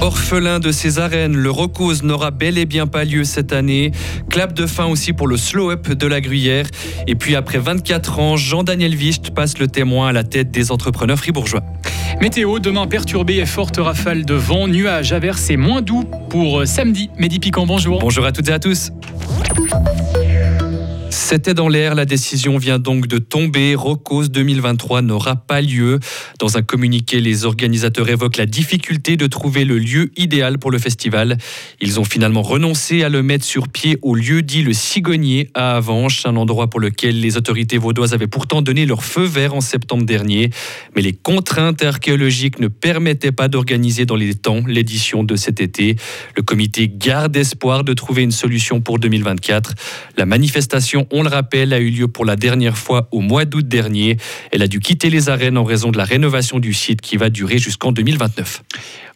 Orphelin de ses arènes, le Rocose n'aura bel et bien pas lieu cette année. Clap de fin aussi pour le slow-up de la Gruyère. Et puis après 24 ans, Jean-Daniel Wicht passe le témoin à la tête des entrepreneurs fribourgeois. Météo, demain perturbé et forte rafale de vent, nuages, averses et moins doux pour samedi. Mehdi Piquant, bonjour. Bonjour à toutes et à tous. C'était dans l'air, la décision vient donc de tomber. Rocos 2023 n'aura pas lieu. Dans un communiqué, les organisateurs évoquent la difficulté de trouver le lieu idéal pour le festival. Ils ont finalement renoncé à le mettre sur pied au lieu dit le Cigonnier à Avanches, un endroit pour lequel les autorités vaudoises avaient pourtant donné leur feu vert en septembre dernier. Mais les contraintes archéologiques ne permettaient pas d'organiser dans les temps l'édition de cet été. Le comité garde espoir de trouver une solution pour 2024. La manifestation, on le rappelle, a eu lieu pour la dernière fois au mois d'août dernier. Elle a dû quitter les arènes en raison de la rénovation du site qui va durer jusqu'en 2029.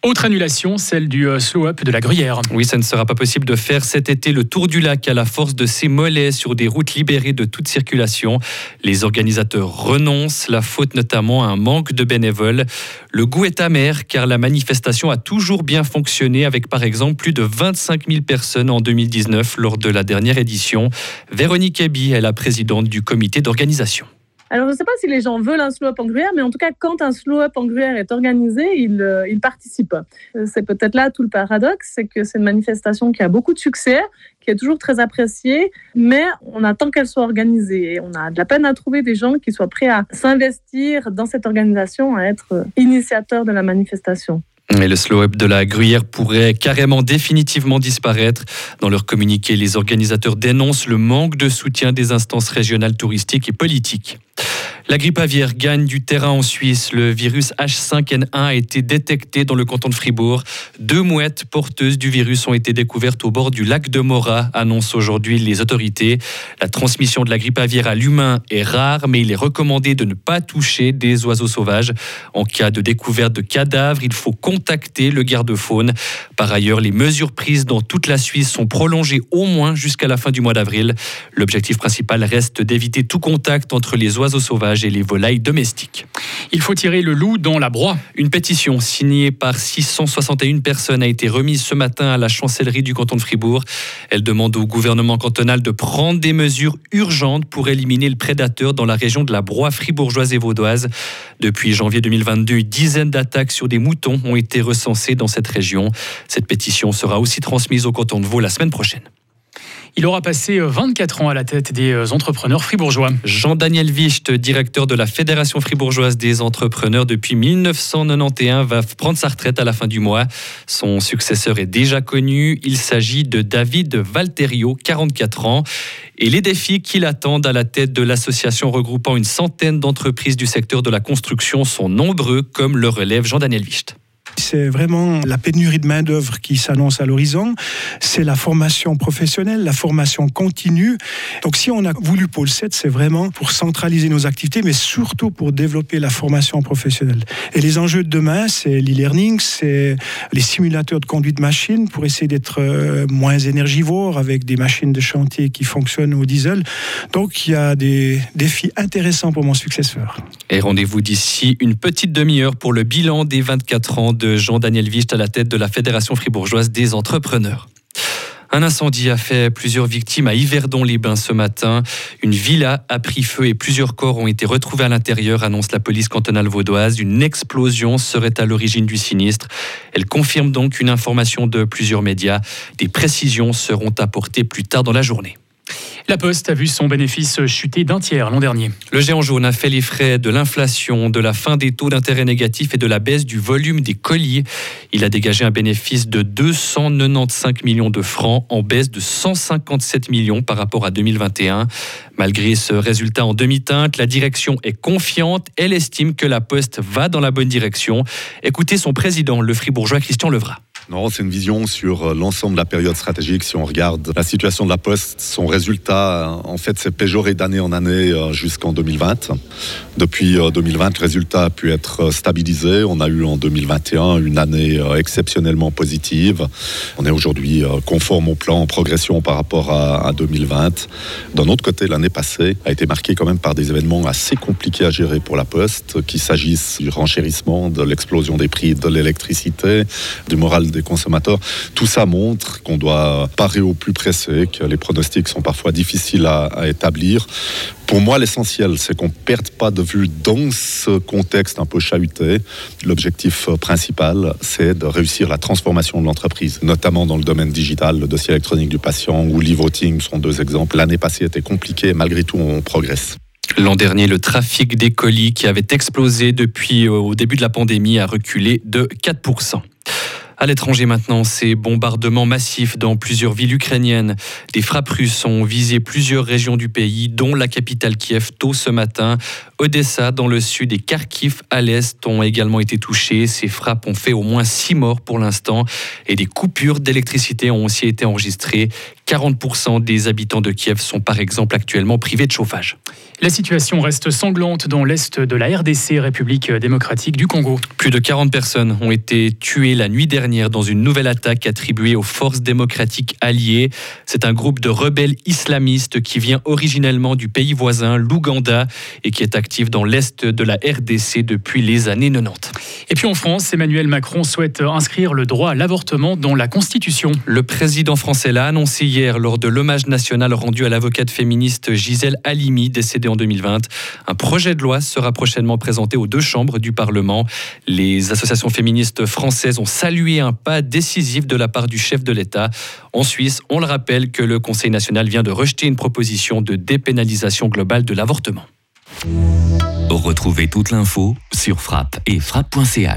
Autre annulation, celle du euh, slow-up de la Gruyère. Oui, ça ne sera pas possible de faire cet été le tour du lac à la force de ses mollets sur des routes libérées de toute circulation. Les organisateurs renoncent, la faute notamment à un manque de bénévoles. Le goût est amer car la manifestation a toujours bien fonctionné avec par exemple plus de 25 000 personnes en 2019 lors de la dernière édition. Véronique Eby est la présidente du comité d'organisation. Alors, je ne sais pas si les gens veulent un slow-up en gruyère, mais en tout cas, quand un slow-up en gruyère est organisé, ils, euh, participent. Euh, c'est peut-être là tout le paradoxe, c'est que c'est une manifestation qui a beaucoup de succès, qui est toujours très appréciée, mais on attend qu'elle soit organisée. on a de la peine à trouver des gens qui soient prêts à s'investir dans cette organisation, à être euh, initiateurs de la manifestation. Et le slow-up de la Gruyère pourrait carrément définitivement disparaître. Dans leur communiqué, les organisateurs dénoncent le manque de soutien des instances régionales touristiques et politiques. La grippe aviaire gagne du terrain en Suisse. Le virus H5N1 a été détecté dans le canton de Fribourg. Deux mouettes porteuses du virus ont été découvertes au bord du lac de Mora, annoncent aujourd'hui les autorités. La transmission de la grippe aviaire à l'humain est rare, mais il est recommandé de ne pas toucher des oiseaux sauvages. En cas de découverte de cadavres, il faut contacter le garde-faune. Par ailleurs, les mesures prises dans toute la Suisse sont prolongées au moins jusqu'à la fin du mois d'avril. L'objectif principal reste d'éviter tout contact entre les oiseaux sauvages et les volailles domestiques. Il faut tirer le loup dans la broie. Une pétition signée par 661 personnes a été remise ce matin à la chancellerie du canton de Fribourg. Elle demande au gouvernement cantonal de prendre des mesures urgentes pour éliminer le prédateur dans la région de la broie fribourgeoise et vaudoise. Depuis janvier 2022, une dizaine d'attaques sur des moutons ont été recensées dans cette région. Cette pétition sera aussi transmise au canton de Vaud la semaine prochaine. Il aura passé 24 euh, ans à la tête des euh, entrepreneurs fribourgeois. Jean-Daniel Wicht, directeur de la Fédération fribourgeoise des entrepreneurs depuis 1991, va prendre sa retraite à la fin du mois. Son successeur est déjà connu. Il s'agit de David Valterio, 44 ans. Et les défis qui l'attendent à la tête de l'association regroupant une centaine d'entreprises du secteur de la construction sont nombreux, comme le relève Jean-Daniel Wicht. C'est vraiment la pénurie de main-d'œuvre qui s'annonce à l'horizon. C'est la formation professionnelle, la formation continue. Donc, si on a voulu Pôle 7, c'est vraiment pour centraliser nos activités, mais surtout pour développer la formation professionnelle. Et les enjeux de demain, c'est l'e-learning, c'est les simulateurs de conduite machine pour essayer d'être euh, moins énergivores avec des machines de chantier qui fonctionnent au diesel. Donc, il y a des défis intéressants pour mon successeur. Et rendez-vous d'ici une petite demi-heure pour le bilan des 24 ans de Jean-Daniel Wicht à la tête de la Fédération fribourgeoise des entrepreneurs. Un incendie a fait plusieurs victimes à Yverdon-les-Bains ce matin. Une villa a pris feu et plusieurs corps ont été retrouvés à l'intérieur, annonce la police cantonale vaudoise. Une explosion serait à l'origine du sinistre. Elle confirme donc une information de plusieurs médias. Des précisions seront apportées plus tard dans la journée. La Poste a vu son bénéfice chuter d'un tiers l'an dernier. Le géant jaune a fait les frais de l'inflation, de la fin des taux d'intérêt négatifs et de la baisse du volume des colis. Il a dégagé un bénéfice de 295 millions de francs en baisse de 157 millions par rapport à 2021. Malgré ce résultat en demi-teinte, la direction est confiante. Elle estime que la Poste va dans la bonne direction. Écoutez son président, le fribourgeois Christian Levrat. Non, c'est une vision sur l'ensemble de la période stratégique. Si on regarde la situation de la Poste, son résultat, en fait, s'est péjoré d'année en année jusqu'en 2020. Depuis 2020, le résultat a pu être stabilisé. On a eu en 2021 une année exceptionnellement positive. On est aujourd'hui conforme au plan en progression par rapport à, 2020. D'un autre côté, l'année passée a été marquée quand même par des événements assez compliqués à gérer pour la Poste, qu'il s'agisse du renchérissement, de l'explosion des prix de l'électricité, du moral des consommateurs. Tout ça montre qu'on doit parer au plus pressé, que les pronostics sont parfois difficiles à, établir. Pour moi, l'essentiel, c'est qu'on ne perde pas de vue dans ce contexte un peu chahuté. L'objectif principal, c'est de réussir la transformation de l'entreprise, notamment dans le domaine digital, le dossier électronique du patient ou l'e-voting sont deux exemples. L'année passée était compliquée, malgré tout, on progresse. L'an dernier, le trafic des colis qui avait explosé depuis euh, au début de la pandémie a reculé de 4%. À l'étranger maintenant, ces bombardements massifs dans plusieurs villes ukrainiennes. Des frappes russes ont visé plusieurs régions du pays, dont la capitale Kiev tôt ce matin. Odessa dans le sud et Kharkiv à l'est ont également été touchés. Ces frappes ont fait au moins six morts pour l'instant et des coupures d'électricité ont aussi été enregistrées. 40% des habitants de Kiev sont par exemple actuellement privés de chauffage. La situation reste sanglante dans l'est de la RDC, République démocratique du Congo. Plus de 40 personnes ont été tuées la nuit dernière dans une nouvelle attaque attribuée aux forces démocratiques alliées. C'est un groupe de rebelles islamistes qui vient originellement du pays voisin, l'Ouganda, et qui est actif dans l'est de la RDC depuis les années 90. Et puis en France, Emmanuel Macron souhaite inscrire le droit à l'avortement dans la Constitution. Le président français l'a annoncé hier lors de l'hommage national rendu à l'avocate féministe Gisèle Halimi, décédée en 2020. Un projet de loi sera prochainement présenté aux deux chambres du Parlement. Les associations féministes françaises ont salué un pas décisif de la part du chef de l'État. En Suisse, on le rappelle que le Conseil national vient de rejeter une proposition de dépénalisation globale de l'avortement. Retrouvez toute l'info sur frappe et frappe.ch.